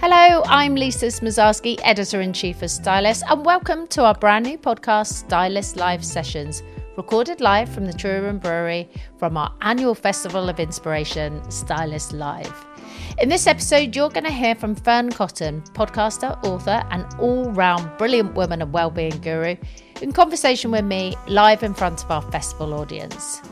Hello, I'm Lisa Smosarski, editor in chief of Stylist, and welcome to our brand new podcast, Stylist Live Sessions, recorded live from the Truman Brewery from our annual Festival of Inspiration, Stylist Live. In this episode, you're going to hear from Fearne Cotton, podcaster, author, and all round brilliant woman and well-being guru, in conversation with me live in front of our festival audience.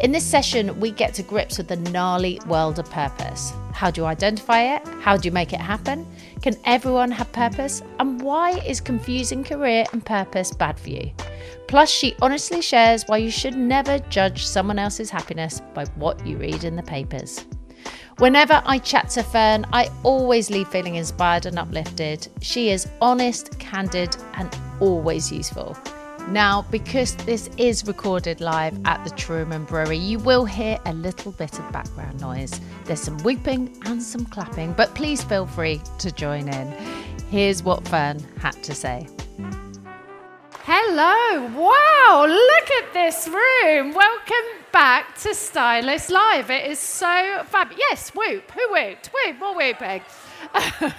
In this session, we get to grips with the gnarly world of purpose. How do you identify it? How do you make it happen? Can everyone have purpose? And why is confusing career and purpose bad for you? Plus, she honestly shares why you should never judge someone else's happiness by what you read in the papers. Whenever I chat to Fearne, I always leave feeling inspired and uplifted. She is honest, candid, and always useful. Now, because this is recorded live at the Truman Brewery, you will hear a little bit of background noise. There's some whooping and some clapping, but please feel free to join in. Here's what Fearne had to say. Hello, wow, look at this room. Welcome back to Stylist Live. It is so fab. Yes, whoop, who whooped? Whoop, more whooping. uh,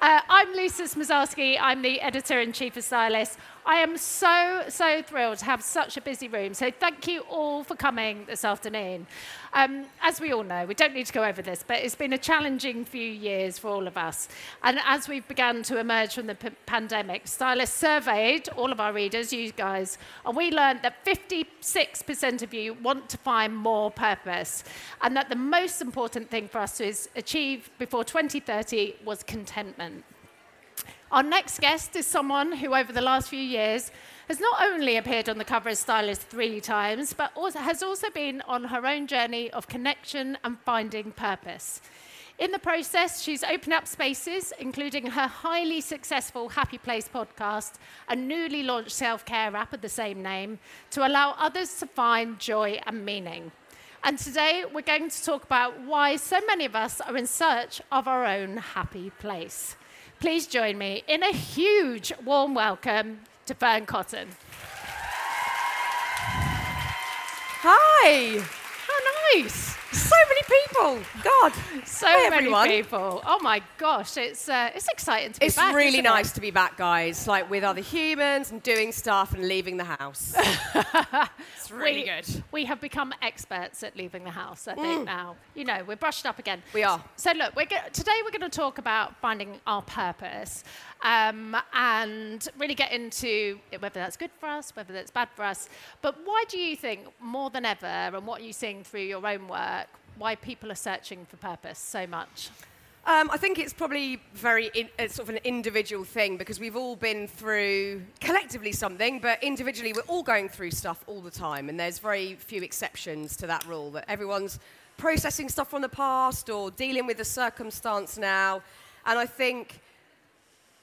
I'm Lisa Smosarski. I'm the editor in chief of Stylist. I am so, so thrilled to have such a busy room. So thank you all for coming this afternoon. Um, as we all know, we don't need to go over this, but it's been a challenging few years for all of us. And as we've begun to emerge from the p- pandemic, Stylist surveyed all of our readers, you guys, and we learned that 56% of you want to find more purpose, and that the most important thing for us to achieve before 2030 was contentment. Our next guest is someone who, over the last few years, has not only appeared on the cover of Stylist three times, but also, has also been on her own journey of connection and finding purpose. In the process, she's opened up spaces, including her highly successful Happy Place podcast and newly launched self care app of the same name, to allow others to find joy and meaning. And today, we're going to talk about why so many of us are in search of our own happy place. Please join me in a huge warm welcome to Fearne Cotton. Hi! How nice! So many people. God, so many everyone. people. Oh my gosh, it's uh, it's exciting to be it's back. It's really nice it? to be back, guys. Like with other humans and doing stuff and leaving the house. it's really we, good. We have become experts at leaving the house. I think mm. now. You know, we're brushed up again. We are. So look, we're go- today we're going to talk about finding our purpose. Um, and really get into whether that's good for us, whether that's bad for us. But why do you think, more than ever, and what are you're seeing through your own work, why people are searching for purpose so much? Um, I think it's probably very in, uh, sort of an individual thing because we've all been through collectively something, but individually we're all going through stuff all the time, and there's very few exceptions to that rule that everyone's processing stuff from the past or dealing with the circumstance now. And I think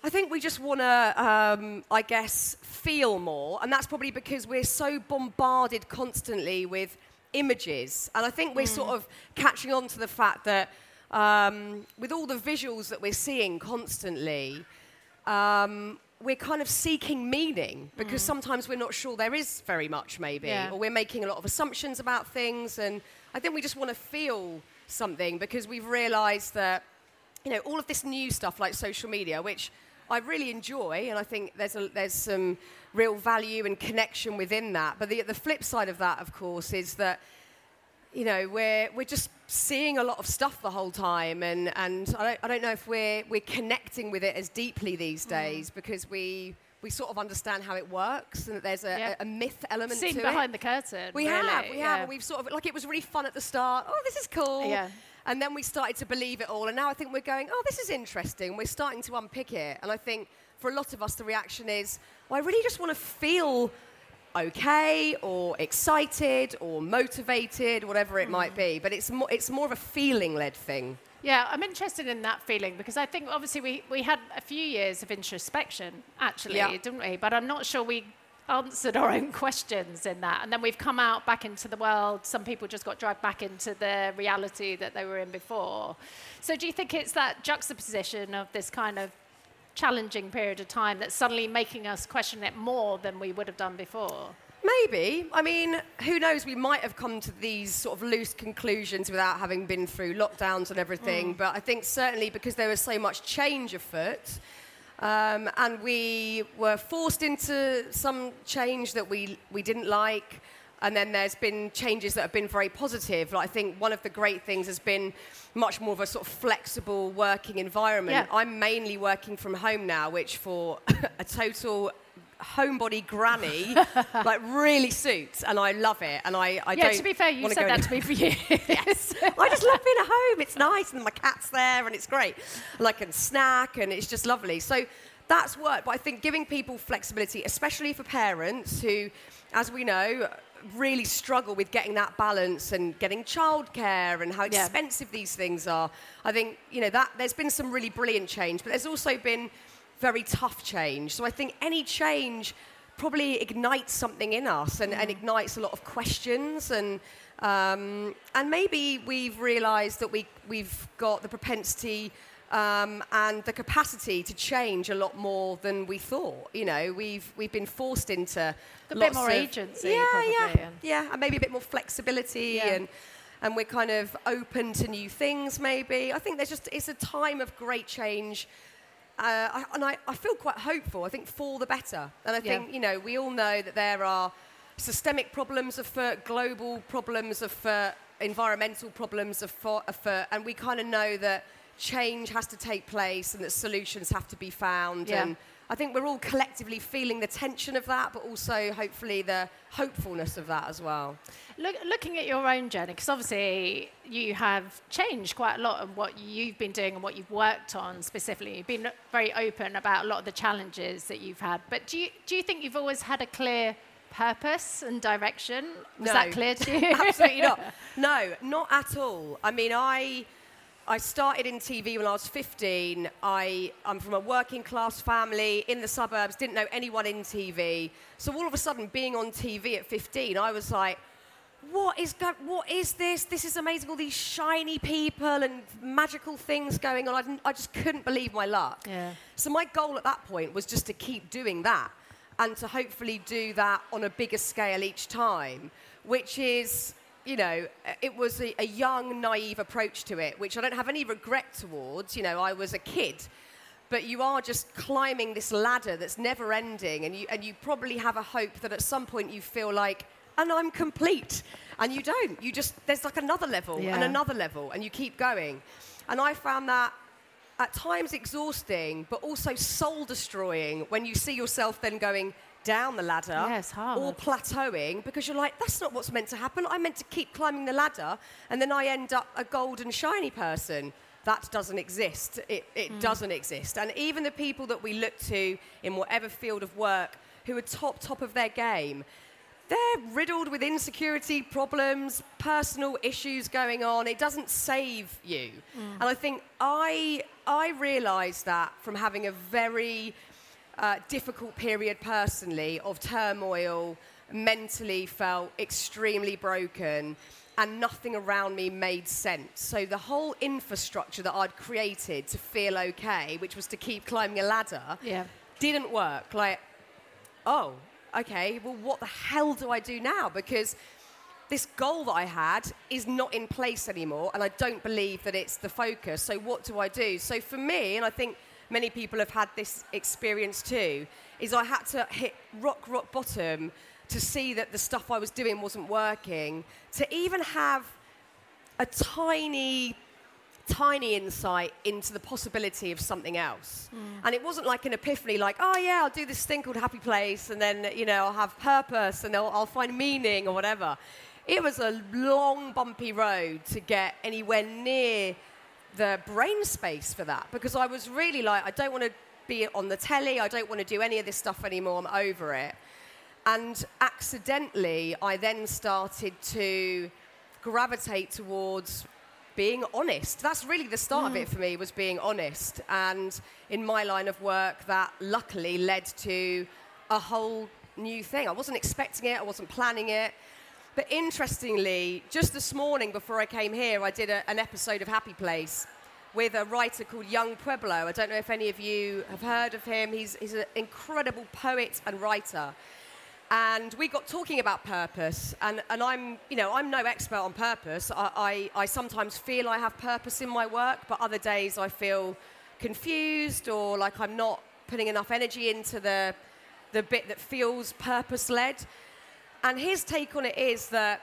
I think we just want to, um, I guess, feel more. And that's probably because we're so bombarded constantly with images. And I think we're mm. sort of catching on to the fact that um, with all the visuals that we're seeing constantly, um, we're kind of seeking meaning because mm. sometimes we're not sure there is very much, maybe, yeah. or we're making a lot of assumptions about things. And I think we just want to feel something because we've realized that, you know, all of this new stuff like social media, which I really enjoy, and I think there's, a, there's some real value and connection within that. But the, the flip side of that, of course, is that you know, we're, we're just seeing a lot of stuff the whole time, and, and I, don't, I don't know if we're, we're connecting with it as deeply these mm. days mm. because we, we sort of understand how it works and that there's a, yeah. a, a myth element Seen to behind it. the curtain. We really. have, we yeah. have. We've sort of, like, it was really fun at the start. Oh, this is cool. Yeah. And then we started to believe it all, and now I think we're going, oh, this is interesting. We're starting to unpick it, and I think for a lot of us, the reaction is, well, I really just want to feel okay or excited or motivated, whatever it mm. might be. But it's more, it's more of a feeling led thing. Yeah, I'm interested in that feeling because I think obviously we, we had a few years of introspection, actually, yeah. didn't we? But I'm not sure we answered our own questions in that. And then we've come out back into the world. Some people just got dragged back into the reality that they were in before. So do you think it's that juxtaposition of this kind of challenging period of time that's suddenly making us question it more than we would have done before? Maybe. I mean, who knows? We might have come to these sort of loose conclusions without having been through lockdowns and everything. But I think certainly because there was so much change afoot, um, and we were forced into some change that we, we didn't like. And then there's been changes that have been very positive. Like I think one of the great things has been much more of a sort of flexible working environment. Yeah. I'm mainly working from home now, which for a total homebody granny like really suits and I love it and I, I yeah, don't to be fair, you said that to me for years. yes. I just love being at home. It's nice, and my cat's there, and it's great. And I can snack, and it's just lovely. So that's work. But I think giving people flexibility, especially for parents who, as we know, really struggle with getting that balance and getting childcare and how Yeah. expensive these things are. I think you know that there's been some really brilliant change, but there's also been very tough change. So I think any change probably ignites something in us and, and ignites a lot of questions and um, and maybe we've realised that we we've got the propensity um, and the capacity to change a lot more than we thought. You know, we've we've been forced into A bit more of- agency, Yeah, probably, yeah, and- yeah, and maybe a bit more flexibility Yeah. and and we're kind of open to new things. Maybe I think there's just it's a time of great change. Uh, I, and I, I feel quite hopeful. I think for the better. And I Yeah. think, you know, we all know that there are systemic problems afoot, global problems afoot, environmental problems afoot, afoot and we kind of know that change has to take place and that solutions have to be found. Yeah. And I think we're all collectively feeling the tension of that, but also hopefully the hopefulness of that as well. Look, looking at your own journey, because obviously you have changed quite a lot of what you've been doing and what you've worked on specifically. You've been very open about a lot of the challenges that you've had. But do you, do you think you've always had a clear purpose and direction? Was No. that clear to you? Absolutely not. No, not at all. I mean, I I started in TV when I was 15. I, I'm from a working class family in the suburbs, didn't know anyone in TV. So all of a sudden, being on TV at 15, I was like, what is, go- what is this? This is amazing. All these shiny people and magical things going on. I, didn't, I just couldn't believe my luck. Yeah. So my goal at that point was just to keep doing that and to hopefully do that on a bigger scale each time, which is, you know, it was a, a young, naive approach to it, which I don't have any regret towards. You know, I was a kid. But you are just climbing this ladder that's never ending, and you, and you probably have a hope that at some point you feel like, and I'm complete. And you don't. You just, there's like another level and another level, and you keep going. And I found that at times exhausting, but also soul destroying when you see yourself then going down the ladder Yeah, or plateauing because you're like, that's not what's meant to happen. I'm meant to keep climbing the ladder, and then I end up a golden shiny person. That doesn't exist. It, it hmm. doesn't exist. And even the people that we look to in whatever field of work who are top, top of their game, they're riddled with insecurity, problems, personal issues going on. It doesn't save you. Hmm. And I think I, I realised that from having a very uh, difficult period personally of turmoil, mentally felt extremely broken, and nothing around me made sense. So the whole infrastructure that I'd created to feel okay, which was to keep climbing a ladder, Yeah. didn't work. Like, oh, okay, well, what the hell do I do now? Because this goal that I had is not in place anymore, and I don't believe that it's the focus. So, what do I do? So, for me, and I think many people have had this experience too, is I had to hit rock, rock bottom to see that the stuff I was doing wasn't working, to even have a tiny tiny insight into the possibility of something else. Hmm. And it wasn't like an epiphany, like, oh yeah, I'll do this thing called Happy Place, and then, you know, I'll have purpose and I'll, I'll find meaning or whatever. It was a long, bumpy road to get anywhere near the brain space for that because I was really like, I don't want to be on the telly, I don't want to do any of this stuff anymore, I'm over it. And accidentally, I then started to gravitate towards being honest. That's really the start of it mm. for me, was being honest. And in my line of work, that luckily led to a whole new thing. I wasn't expecting it, I wasn't planning it. But interestingly, just this morning before I came here, I did a, an episode of Happy Place with a writer called Young Pueblo. I don't know if any of you have heard of him. He's, he's an incredible poet and writer. and we got talking about purpose. And, and I'm, you know, I'm no expert on purpose. I, I, I sometimes feel I have purpose in my work, but other days I feel confused or like I'm not putting enough energy into the, the bit that feels purpose led. And his take on it is that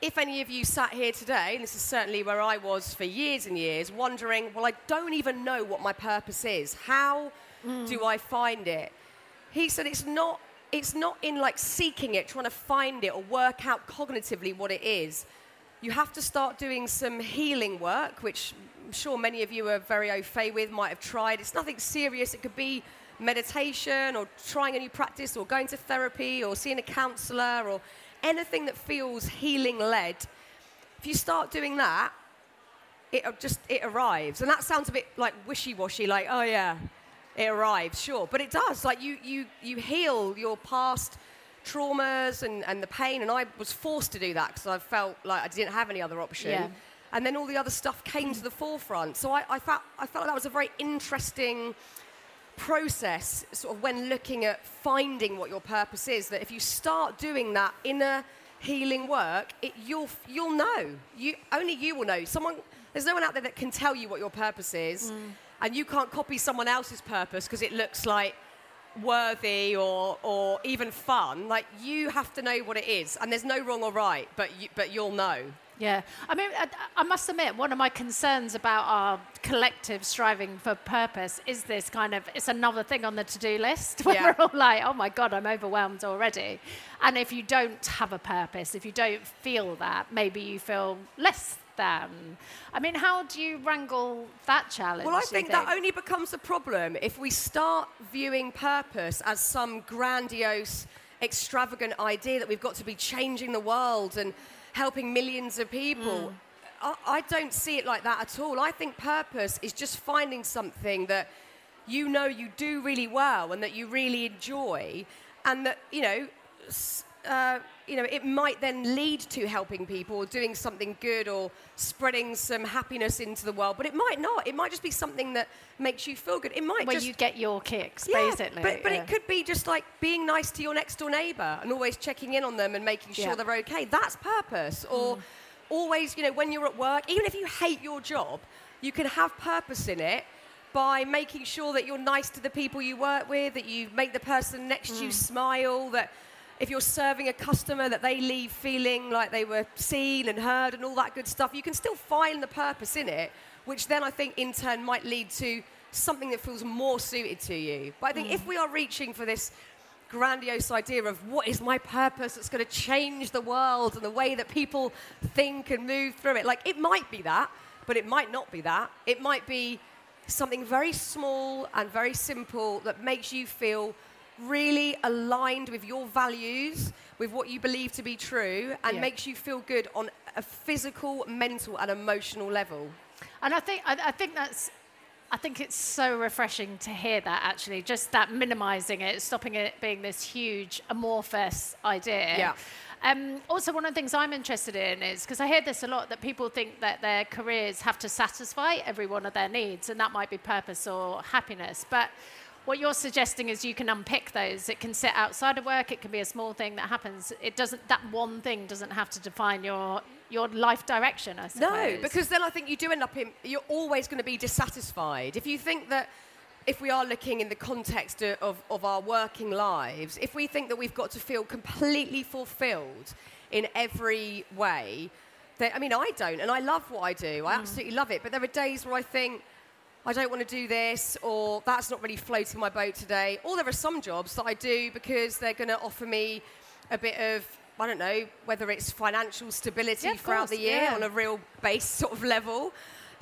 if any of you sat here today, and this is certainly where I was for years and years, wondering, well, I don't even know what my purpose is. How mm. do I find it? He said it's not, it's not in like seeking it, trying to find it or work out cognitively what it is. You have to start doing some healing work, which I'm sure many of you are very au fait with, might have tried. It's nothing serious. It could be meditation or trying a new practice or going to therapy or seeing a counselor or anything that feels healing led, if you start doing that, it just it arrives. And that sounds a bit like wishy-washy, like, oh yeah, it arrives, sure. But it does. Like you you you heal your past traumas and, and the pain. And I was forced to do that because I felt like I didn't have any other option. Yeah. And then all the other stuff came to the forefront. So I, I, felt, I felt like that was a very interesting process, sort of when looking at finding what your purpose is, that if you start doing that inner healing work, it, you'll, you'll know. You, only you will know. Someone, there's no one out there that can tell you what your purpose is, mm. and you can't copy someone else's purpose because it looks like worthy or, or even fun. Like, you have to know what it is, and there's no wrong or right, but, you, but you'll know. Yeah, I mean, I, I, must admit, one of my concerns about our collective striving for purpose is this kind of it's another thing on the to do list where yeah. we're all like, oh my God, I'm overwhelmed already. And if you don't have a purpose, if you don't feel that, maybe you feel less than. I mean, how do you wrangle that challenge? Well, I think, think that only becomes a problem if we start viewing purpose as some grandiose, extravagant idea that we've got to be changing the world and helping millions of people. Mm. I, I don't see it like that at all. I think purpose is just finding something that you know you do really well and that you really enjoy, and that, you know, uh, you know, it might then lead to helping people or doing something good or spreading some happiness into the world, but it might not. It might just be something that makes you feel good. It might where just, you get your kicks, yeah, basically. But, but yeah. it could be just like being nice to your next door neighbour and always checking in on them and making sure yeah. they're okay. That's purpose. Or mm. always, you know, when you're at work, even if you hate your job, you can have purpose in it by making sure that you're nice to the people you work with, that you make the person next mm. to you mm. smile, that if you're serving a customer that they leave feeling like they were seen and heard and all that good stuff, you can still find the purpose in it, which then I think in turn might lead to something that feels more suited to you. But I think mm. if we are reaching for this grandiose idea of what is my purpose that's going to change the world and the way that people think and move through it, like it might be that, but it might not be that. It might be something very small and very simple that makes you feel really aligned with your values, with what you believe to be true, and yeah. makes you feel good on a physical, mental, and emotional level. And I think I, I think that's I think it's so refreshing to hear that actually, just that minimizing it, stopping it being this huge amorphous idea. Yeah. Um, also, one of the things I'm interested in is because I hear this a lot that people think that their careers have to satisfy every one of their needs, and that might be purpose or happiness. But what you're suggesting is you can unpick those. It can sit outside of work. It can be a small thing that happens. It doesn't. That one thing doesn't have to define your your life direction. I suppose. No, because then I think you do end up in. You're always going to be dissatisfied if you think that. If we are looking in the context of, of our working lives, if we think that we've got to feel completely fulfilled in every way, that, I mean, I don't, and I love what I do. I mm. absolutely love it. But there are days where I think, I don't want to do this, or that's not really floating my boat today. Or there are some jobs that I do because they're going to offer me a bit of, I don't know, whether it's financial stability yeah, throughout course, the year yeah. on a real base sort of level.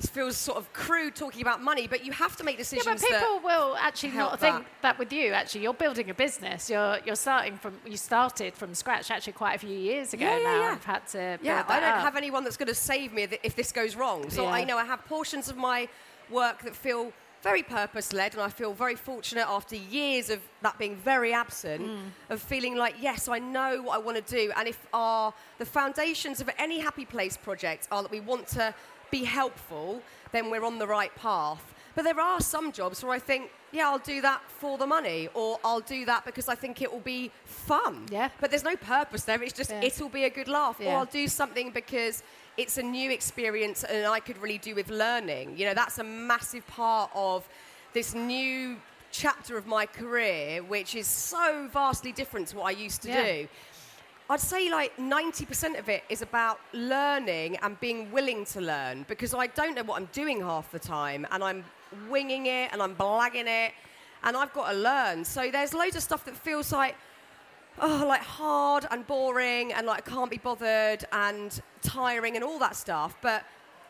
It feels sort of crude talking about money, but you have to make decisions. Yeah, but people will actually not think that. with you. Actually, you're building a business. You're you're starting from you started from scratch. Actually, quite a few years ago yeah, now. Yeah. I've had to. Yeah, I don't up. have anyone that's going to save me if this goes wrong. So I know I have portions of my work that feel very purpose led, and I feel very fortunate after years of that being very absent, mm. of feeling like, yes, I know what I want to do. And if our, the foundations of any Happy Place project are that we want to be helpful, then we're on the right path. But there are some jobs where I think, yeah, I'll do that for the money, or I'll do that because I think it will be fun. Yeah. But there's no purpose there. It's just Yeah. it'll be a good laugh, Yeah. or I'll do something because it's a new experience and I could really do with learning. You know, that's a massive part of this new chapter of my career, which is so vastly different to what I used to Yeah. do. I'd say like 90% of it is about learning and being willing to learn because I don't know what I'm doing half the time and I'm winging it and I'm blagging it and I've got to learn. So there's loads of stuff that feels like, oh, like hard and boring and like I can't be bothered and tiring and all that stuff. But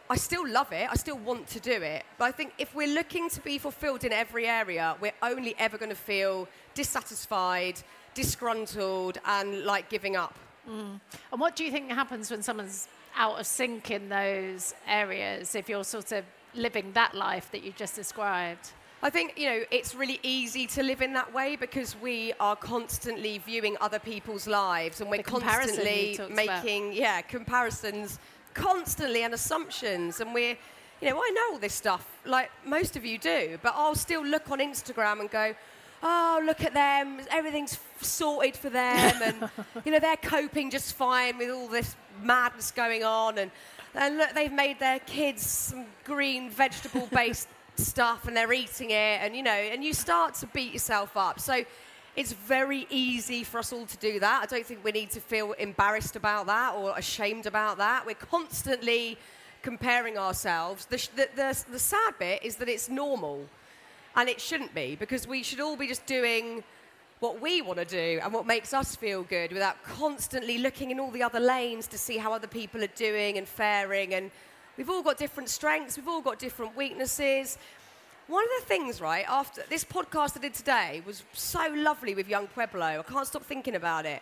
I still love it. I still want to do it. But I think if we're looking to be fulfilled in every area, we're only ever going to feel dissatisfied, disgruntled, and like giving up. Mm. And what do you think happens when someone's out of sync in those areas if you're sort of living that life that you just described? I think, you know, it's really easy to live in that way because we are constantly viewing other people's lives and we're constantly talked about. making, yeah, comparisons constantly and assumptions. And we're, you know, I know all this stuff, like most of you do, but I'll still look on Instagram and go, oh, look at them, everything's f- sorted for them. And, you know, they're coping just fine with all this madness going on. And, and look, they've made their kids some green vegetable based stuff and they're eating it. And, you know, and you start to beat yourself up. So it's very easy for us all to do that. I don't think we need to feel embarrassed about that or ashamed about that. We're constantly comparing ourselves. The, the, the, the sad bit is that it's normal. And it shouldn't be because we should all be just doing what we want to do and what makes us feel good without constantly looking in all the other lanes to see how other people are doing and faring. And we've all got different strengths, we've all got different weaknesses. One of the things, right, after this podcast I did today was so lovely with Young Pueblo. I can't stop thinking about it.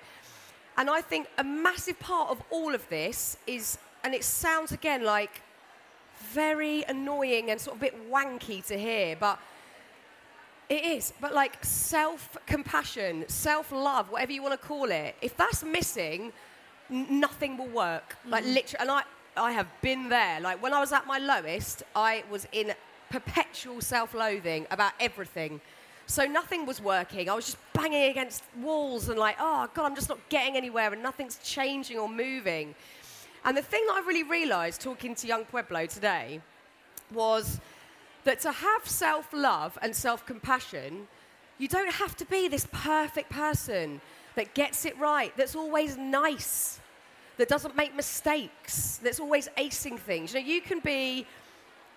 And I think a massive part of all of this is, and it sounds again like very annoying and sort of a bit wanky to hear, but it is. But like self compassion, self love, whatever you want to call it, if that's missing, nothing will work. Like mm-hmm. literally, and I, I have been there. Like when I was at my lowest, I was in perpetual self loathing about everything. So nothing was working. I was just banging against walls and like, oh God, I'm just not getting anywhere and nothing's changing or moving. And the thing that I really realized talking to Young Pueblo today was that to have self love and self compassion, you don't have to be this perfect person that gets it right, that's always nice, that doesn't make mistakes, that's always acing things. You know, you can be,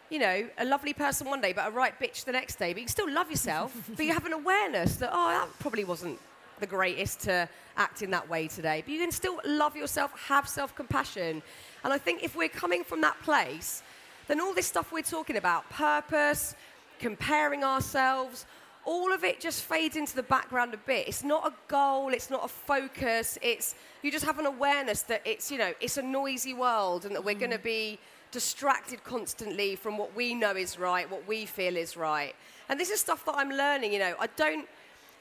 you know, a lovely person one day, but a right bitch the next day, but you still love yourself, but you have an awareness that, oh, that probably wasn't the greatest to act in that way today. But you can still love yourself, have self compassion. And I think if we're coming from that place, then all this stuff we're talking about, purpose, comparing ourselves, all of it just fades into the background a bit. It's not a goal, it's not a focus, it's you just have an awareness that it's, you know, it's a noisy world and that we're going to mm. be distracted constantly from what we know is right, what we feel is right. And this is stuff that I'm learning, you know. I don't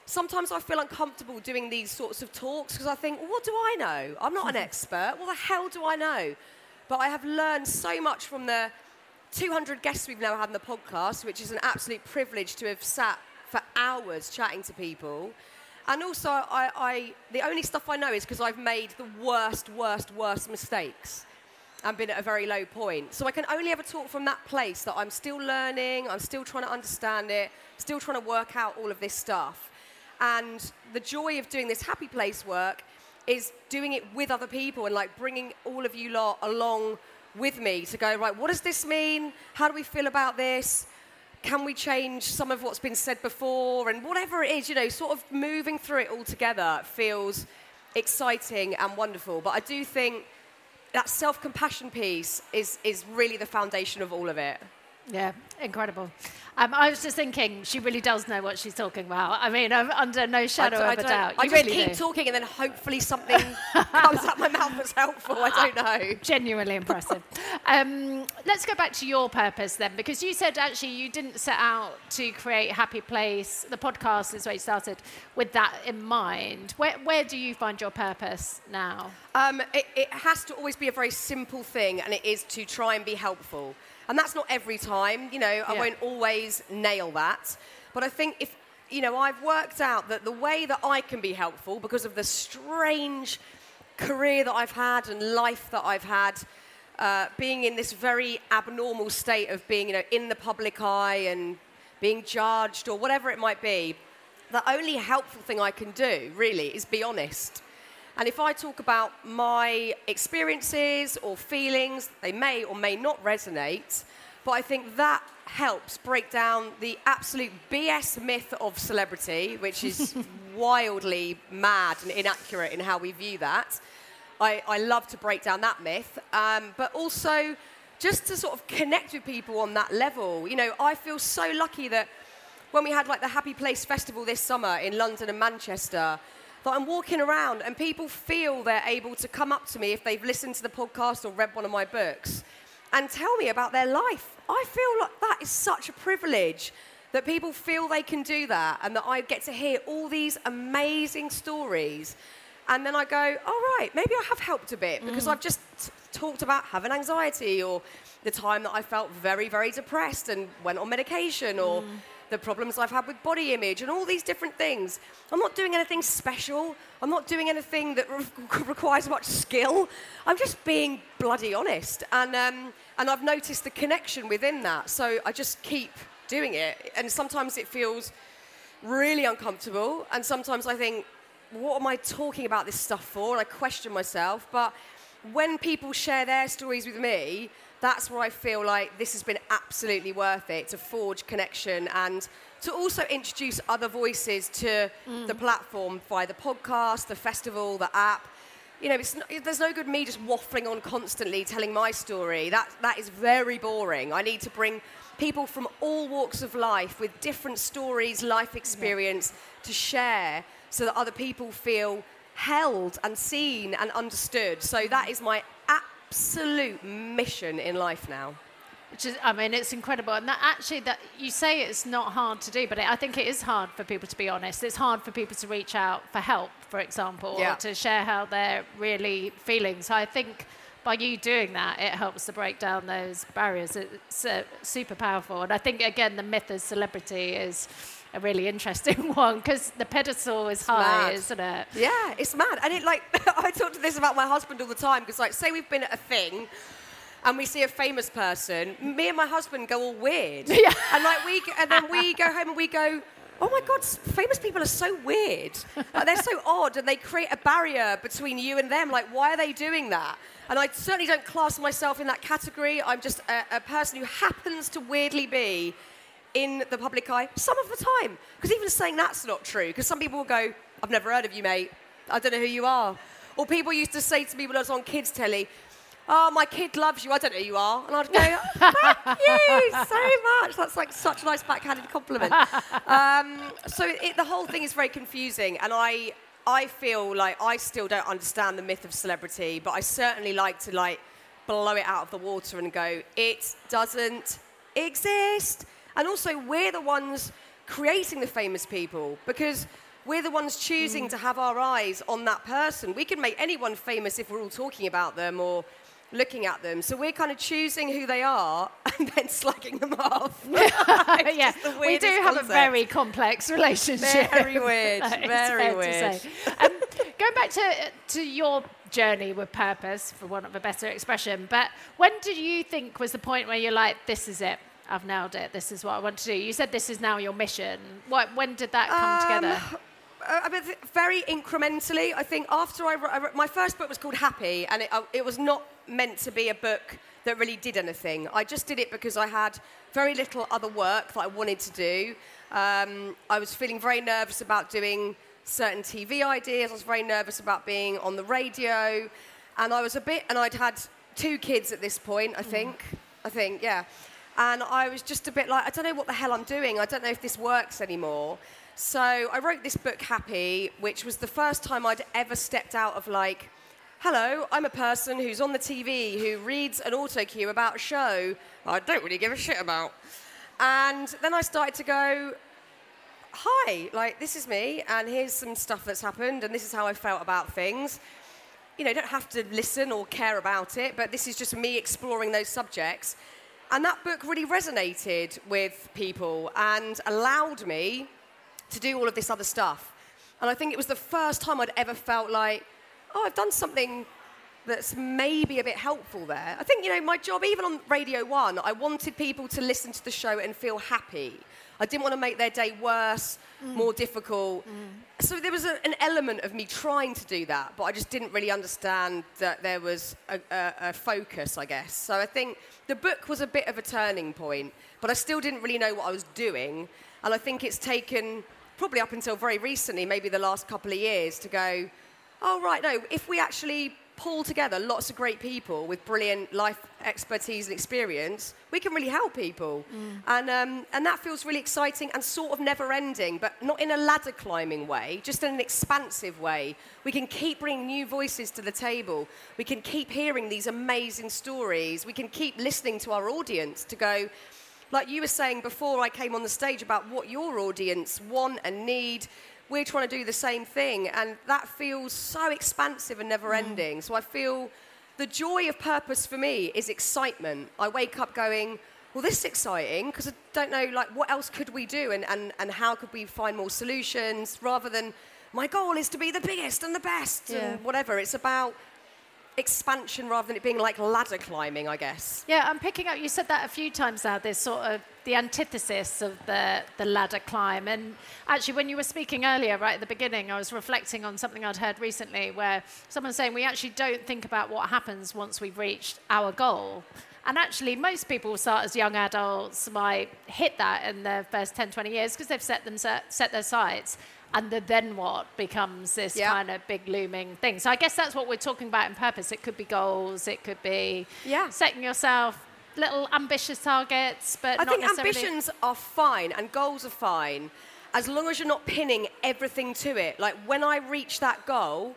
sometimes I feel uncomfortable doing these sorts of talks because I think, well, what do I know? I'm not an expert. What the hell do I know? But I have learned so much from the 200 guests we've now had in the podcast, which is an absolute privilege to have sat for hours chatting to people. And also, I, I, the only stuff I know is because I've made the worst, worst, worst mistakes and been at a very low point. So I can only ever talk from that place that I'm still learning, I'm still trying to understand it, still trying to work out all of this stuff. And the joy of doing this happy place work is doing it with other people and like bringing all of you lot along with me to go, right, what does this mean? How do we feel about this? Can we change some of what's been said before? And whatever it is, you know, sort of moving through it all together feels exciting and wonderful. But I do think that self compassion piece is, is really the foundation of all of it. Yeah, incredible. Um, I was just thinking, she really does know what she's talking about. I mean, I'm under no shadow I, of a doubt. I You just really keep do. talking and then hopefully something comes out my mouth that's helpful. I don't know. Genuinely impressive. um, let's go back to your purpose then, because you said actually you didn't set out to create Happy Place. The podcast is where you started with that in mind. Where, where do you find your purpose now? Um, it, it has to always be a very simple thing, and it is to try and be helpful. And that's not every time, you know, I Yeah. won't always nail that. But I think if, you know, I've worked out that the way that I can be helpful because of the strange career that I've had and life that I've had, uh, being in this very abnormal state of being, you know, in the public eye and being judged or whatever it might be, the only helpful thing I can do, really, is be honest. And if I talk about my experiences or feelings, they may or may not resonate, but I think that helps break down the absolute BS myth of celebrity, which is wildly mad and inaccurate in how we view that. I, I love to break down that myth, um, but also just to sort of connect with people on that level. You know, I feel so lucky that when we had like the Happy Place Festival this summer in London and Manchester, that I'm walking around and people feel they're able to come up to me if they've listened to the podcast or read one of my books and tell me about their life. I feel like that is such a privilege that people feel they can do that and that I get to hear all these amazing stories. And then I go, all right, maybe I have helped a bit because mm. I've just t- talked about having anxiety or the time that I felt very, very depressed and went on medication or mm. The problems I've had with body image and all these different things. I'm not doing anything special. I'm not doing anything that re- requires much skill. I'm just being bloody honest. And, um, and I've noticed the connection within that. So I just keep doing it. And sometimes it feels really uncomfortable. And sometimes I think, what am I talking about this stuff for? And I question myself. But when people share their stories with me, that's where I feel like this has been absolutely worth it to forge connection and to also introduce other voices to mm. the platform via the podcast, the festival, the app. You know, it's no, there's no good me just waffling on constantly telling my story. That, that is very boring. I need to bring people from all walks of life with different stories, life experience to share so that other people feel held and seen and understood. So that mm. is my absolute mission in life now. Which is, I mean, it's incredible. And that actually, that you say it's not hard to do, but I think it is hard for people to be honest. It's hard for people to reach out for help, for example, Yeah. or to share how they're really feeling. So I think by you doing that, it helps to break down those barriers. It's uh, super powerful. And I think, again, the myth of celebrity is a really interesting one because the pedestal is high, mad. isn't it? Yeah, it's mad. And it like I talk to this about my husband all the time because like say we've been at a thing and we see a famous person, me and my husband go all weird. Yeah. And like we and then we go home and we go Oh my God, famous people are so weird. Like, they're so odd and they create a barrier between you and them. Like, why are they doing that? And I certainly don't class myself in that category. I'm just a, a person who happens to weirdly be in the public eye some of the time. Because even saying that's not true, because some people will go, I've never heard of you, mate. I don't know who you are. Or people used to say to me when I was on kids' telly, Oh, my kid loves you. I don't know who you are. And I'd go, Thank you so much. That's like such a nice backhanded compliment. Um, so it, the whole thing is very confusing. And I, I feel like I still don't understand the myth of celebrity, but I certainly like to like blow it out of the water and go, it doesn't exist. And also, we're the ones creating the famous people because we're the ones choosing to have our eyes on that person. We can make anyone famous if we're all talking about them or looking at them. So we're kind of choosing who they are and then slagging them off. Yeah, the we do have a very complex relationship. Very weird, very weird. Um, going back to to your journey with purpose, for want of a better expression, but when did you think was the point where you're like, "This is it. I've nailed it. This is what I want to do." You said this is now your mission. What? When did that come together? Uh, I mean, very incrementally. I think after I wrote, I wrote my first book was called Happy, and it, uh, it was not meant to be a book that really did anything. I just did it because I had very little other work that I wanted to do. Um, I was feeling very nervous about doing certain TV ideas. I was very nervous about being on the radio, and I was a bit. And I'd had two kids at this point. I think. I think, yeah. And I was just a bit like, I don't know what the hell I'm doing. I don't know if this works anymore. So I wrote this book, Happy, which was the first time I'd ever stepped out of like, hello, I'm a person who's on the TV who reads an auto cue about a show I don't really give a shit about. And then I started to go, hi, like this is me, and here's some stuff that's happened, and this is how I felt about things. You know, you don't have to listen or care about it, but this is just me exploring those subjects. And that book really resonated with people and allowed me to do all of this other stuff. And I think it was the first time I'd ever felt like, oh, I've done something that's maybe a bit helpful there. I think, you know, my job, even on Radio 1, I wanted people to listen to the show and feel happy. I didn't want to make their day worse, mm. more difficult. Mm. So there was a, an element of me trying to do that, but I just didn't really understand that there was a, a, a focus, I guess. So I think the book was a bit of a turning point, but I still didn't really know what I was doing. And I think it's taken probably up until very recently, maybe the last couple of years, to go, oh, right, no, if we actually pull together lots of great people with brilliant life expertise and experience, we can really help people. Mm. And, um, and that feels really exciting and sort of never ending, but not in a ladder climbing way, just in an expansive way. We can keep bringing new voices to the table. We can keep hearing these amazing stories. We can keep listening to our audience to go, like you were saying before I came on the stage about what your audience want and need we're trying to do the same thing. And that feels so expansive and never ending. So I feel the joy of purpose for me is excitement. I wake up going, well, this is exciting because I don't know, like, what else could we do and, and, and how could we find more solutions rather than my goal is to be the biggest and the best yeah. and whatever. It's about expansion rather than it being like ladder climbing, I guess. Yeah, I'm picking up, you said that a few times now, this sort of the antithesis of the, the ladder climb. And actually, when you were speaking earlier, right at the beginning, I was reflecting on something I'd heard recently where someone's saying we actually don't think about what happens once we've reached our goal. And actually, most people start as young adults, might hit that in their first 10, 20 years because they've set, them, set, set their sights and the then what becomes this kind of big looming thing. So I guess that's what we're talking about in purpose. It could be goals, it could be yeah. setting yourself little ambitious targets, but I think ambitions are fine and goals are fine as long as you're not pinning everything to it. Like when I reach that goal,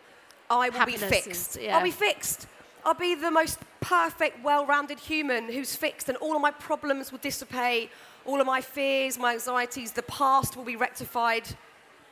I will Happiness be fixed. Is, yeah. I'll be fixed. I'll be the most perfect, well-rounded human who's fixed, and all of my problems will dissipate. All of my fears, my anxieties, the past will be rectified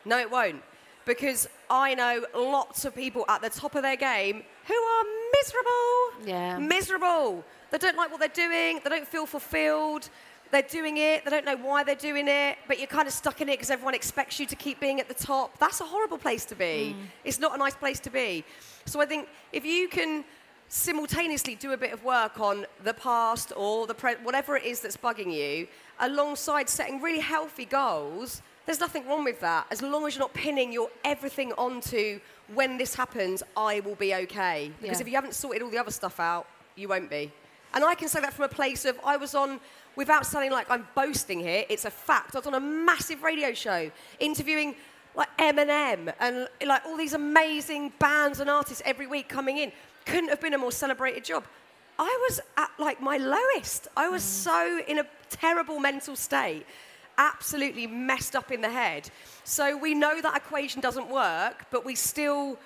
no, it won't. Because I know lots of people at the top of their game who are miserable. Yeah. Miserable. They don't like what they're doing, they don't feel fulfilled. They're doing it, they don't know why they're doing it, but you're kind of stuck in it because everyone expects you to keep being at the top. That's a horrible place to be. Mm. It's not a nice place to be. So I think if you can simultaneously do a bit of work on the past or the pre- whatever it is that's bugging you, alongside setting really healthy goals, there's nothing wrong with that. As long as you're not pinning your everything onto when this happens, I will be okay. Because yeah. if you haven't sorted all the other stuff out, you won't be. And I can say that from a place of I was on, without sounding like I'm boasting here, it's a fact. I was on a massive radio show interviewing like Eminem and like all these amazing bands and artists every week coming in. Couldn't have been a more celebrated job. I was at like my lowest. I was mm. so in a terrible mental state absolutely messed up in the head. So we know that equation doesn't work, but we still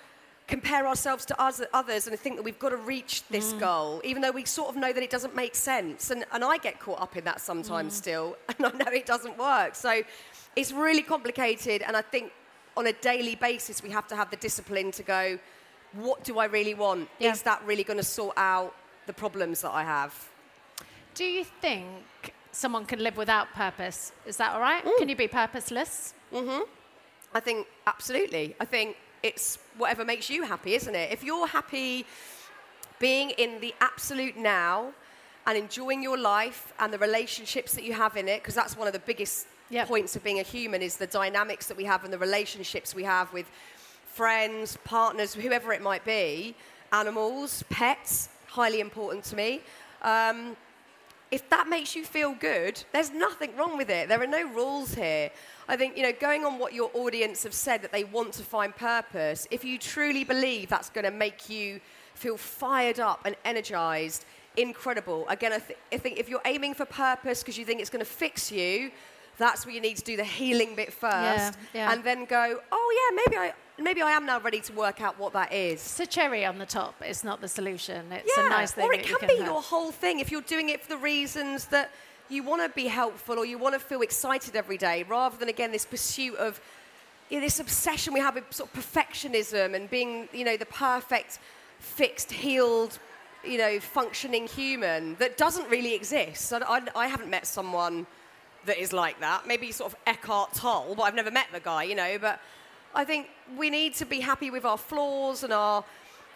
compare ourselves to others and think that we've got to reach this mm. goal, even though we sort of know that it doesn't make sense. And, and I get caught up in that sometimes mm. still, and I know it doesn't work. So it's really complicated, and I think on a daily basis, we have to have the discipline to go, what do I really want? Yeah. Is that really going to sort out the problems that I have? Do you think someone can live without purpose. Is that all right? Mm. Can you be purposeless? Mm-hmm. I think absolutely. I think it's whatever makes you happy, isn't it? If you're happy being in the absolute now and enjoying your life and the relationships that you have in it, because that's one of the biggest yep. points of being a human is the dynamics that we have and the relationships we have with friends, partners, whoever it might be, animals, pets, highly important to me. Um, if that makes you feel good, there's nothing wrong with it. There are no rules here. I think, you know, going on what your audience have said that they want to find purpose, if you truly believe that's going to make you feel fired up and energized, incredible. Again, I, th- I think if you're aiming for purpose because you think it's going to fix you, that's where you need to do the healing bit first yeah, yeah. and then go, oh, yeah, maybe I, maybe I am now ready to work out what that is. It's a cherry on the top. It's not the solution. It's yeah, a nice thing. Or it can, can, be have. your whole thing if you're doing it for the reasons that you want to be helpful or you want to feel excited every day, rather than again this pursuit of you know, this obsession we have with sort of perfectionism and being you know the perfect, fixed, healed you know, functioning human that doesn't really exist. I, I, I haven't met someone that is like that. Maybe sort of Eckhart Tolle, but I've never met the guy, you know. But I think we need to be happy with our flaws and our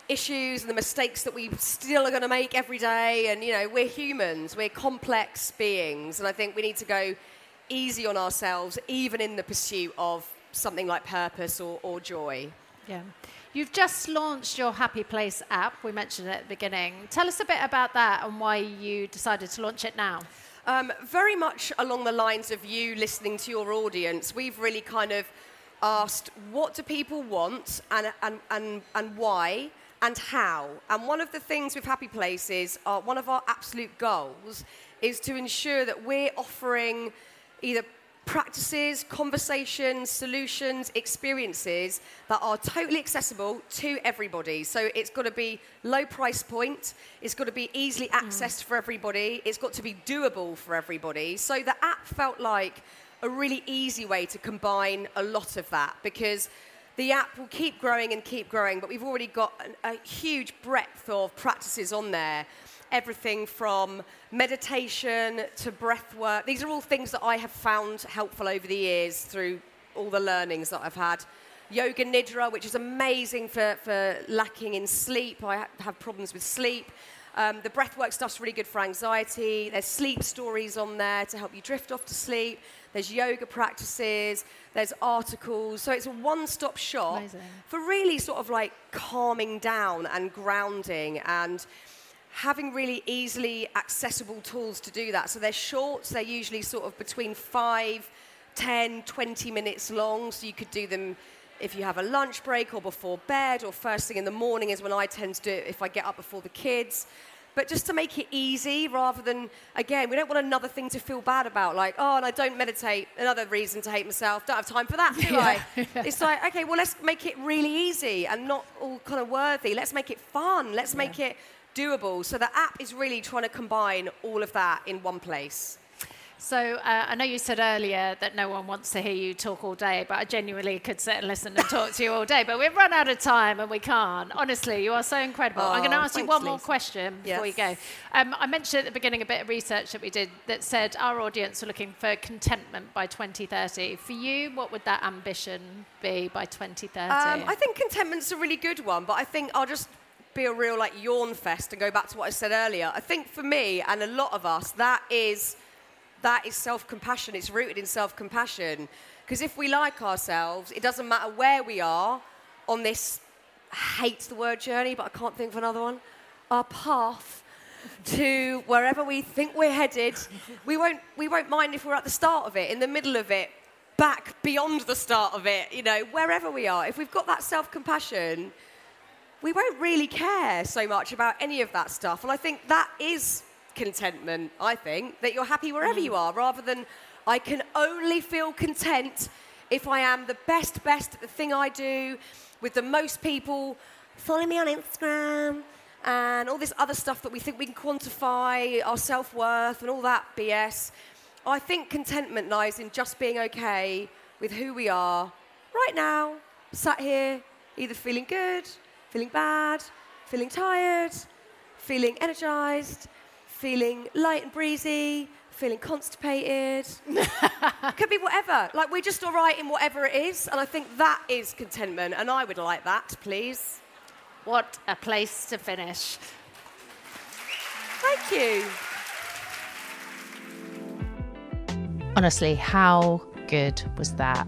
issues and the mistakes that we still are going to make every day. And, you know, we're humans, we're complex beings. And I think we need to go easy on ourselves, even in the pursuit of something like purpose or, or joy. Yeah. You've just launched your Happy Place app. We mentioned it at the beginning. Tell us a bit about that and why you decided to launch it now. Um, very much along the lines of you listening to your audience, we've really kind of asked what do people want and, and, and, and why and how. And one of the things with Happy Places, uh, one of our absolute goals is to ensure that we're offering either practices, conversations, solutions, experiences that are totally accessible to everybody. So it's got to be low price point, it's got to be easily mm. accessed mm. for everybody, it's got to be doable for everybody. So the app felt like a really easy way to combine a lot of that because the app will keep growing and keep growing, but we've already got a, a huge breadth of practices on there everything from meditation to breath work. These are all things that I have found helpful over the years through all the learnings that I've had. Yoga Nidra, which is amazing for, for lacking in sleep. I have problems with sleep. Um, the breathwork stuff's really good for anxiety. There's sleep stories on there to help you drift off to sleep. There's yoga practices. There's articles. So it's a one-stop shop amazing. for really sort of like calming down and grounding and having really easily accessible tools to do that. So they're short, they're usually sort of between 5, 10, 20 minutes long. So you could do them if you have a lunch break or before bed or first thing in the morning is when I tend to do it if I get up before the kids. But just to make it easy rather than, again, we don't want another thing to feel bad about, like, oh, and I don't meditate, another reason to hate myself, don't have time for that, do yeah. I? It's like, okay, well, let's make it really easy and not all kind of worthy. Let's make it fun. Let's yeah. make it doable. So the app is really trying to combine all of that in one place. So uh, I know you said earlier that no one wants to hear you talk all day, but I genuinely could sit and listen and talk to you all day. But we've run out of time and we can't. Honestly, you are so incredible. Oh, I'm going to ask you one Lisa. more question before yes. we go. Um, I mentioned at the beginning a bit of research that we did that said our audience were looking for contentment by 2030. For you, what would that ambition be by 2030? Um, I think contentment's a really good one, but I think I'll just be a real like yawn fest and go back to what I said earlier. I think for me and a lot of us, that is that is self-compassion. It's rooted in self-compassion. Because if we like ourselves, it doesn't matter where we are on this I hate the word journey, but I can't think of another one. Our path to wherever we think we're headed, we won't, we won't mind if we're at the start of it, in the middle of it, back beyond the start of it, you know, wherever we are. If we've got that self compassion, we won't really care so much about any of that stuff. And I think that is contentment, I think, that you're happy wherever mm. you are, rather than I can only feel content if I am the best, best at the thing I do, with the most people following me on Instagram and all this other stuff that we think we can quantify our self worth and all that BS. I think contentment lies in just being okay with who we are right now, sat here, either feeling good feeling bad, feeling tired, feeling energized, feeling light and breezy, feeling constipated. Could be whatever. Like, we're just all right in whatever it is. And I think that is contentment. And I would like that, please. What a place to finish. Thank you. Honestly, how good was that?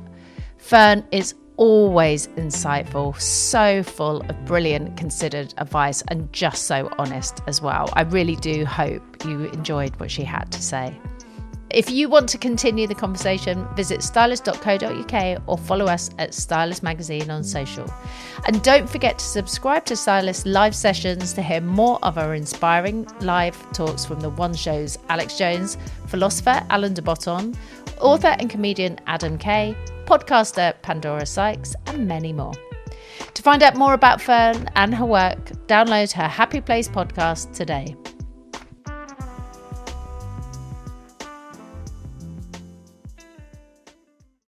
Fearne is always insightful, so full of brilliant, considered advice, and just so honest as well. I really do hope you enjoyed what she had to say. If you want to continue the conversation, visit stylist.co.uk or follow us at Stylist Magazine on social. And don't forget to subscribe to Stylist live sessions to hear more of our inspiring live talks from the One Show's Alex Jones, philosopher Alain de Botton, author and comedian Adam Kay, podcaster Pandora Sykes, and many more. To find out more about Fearne and her work, download her Happy Place podcast today.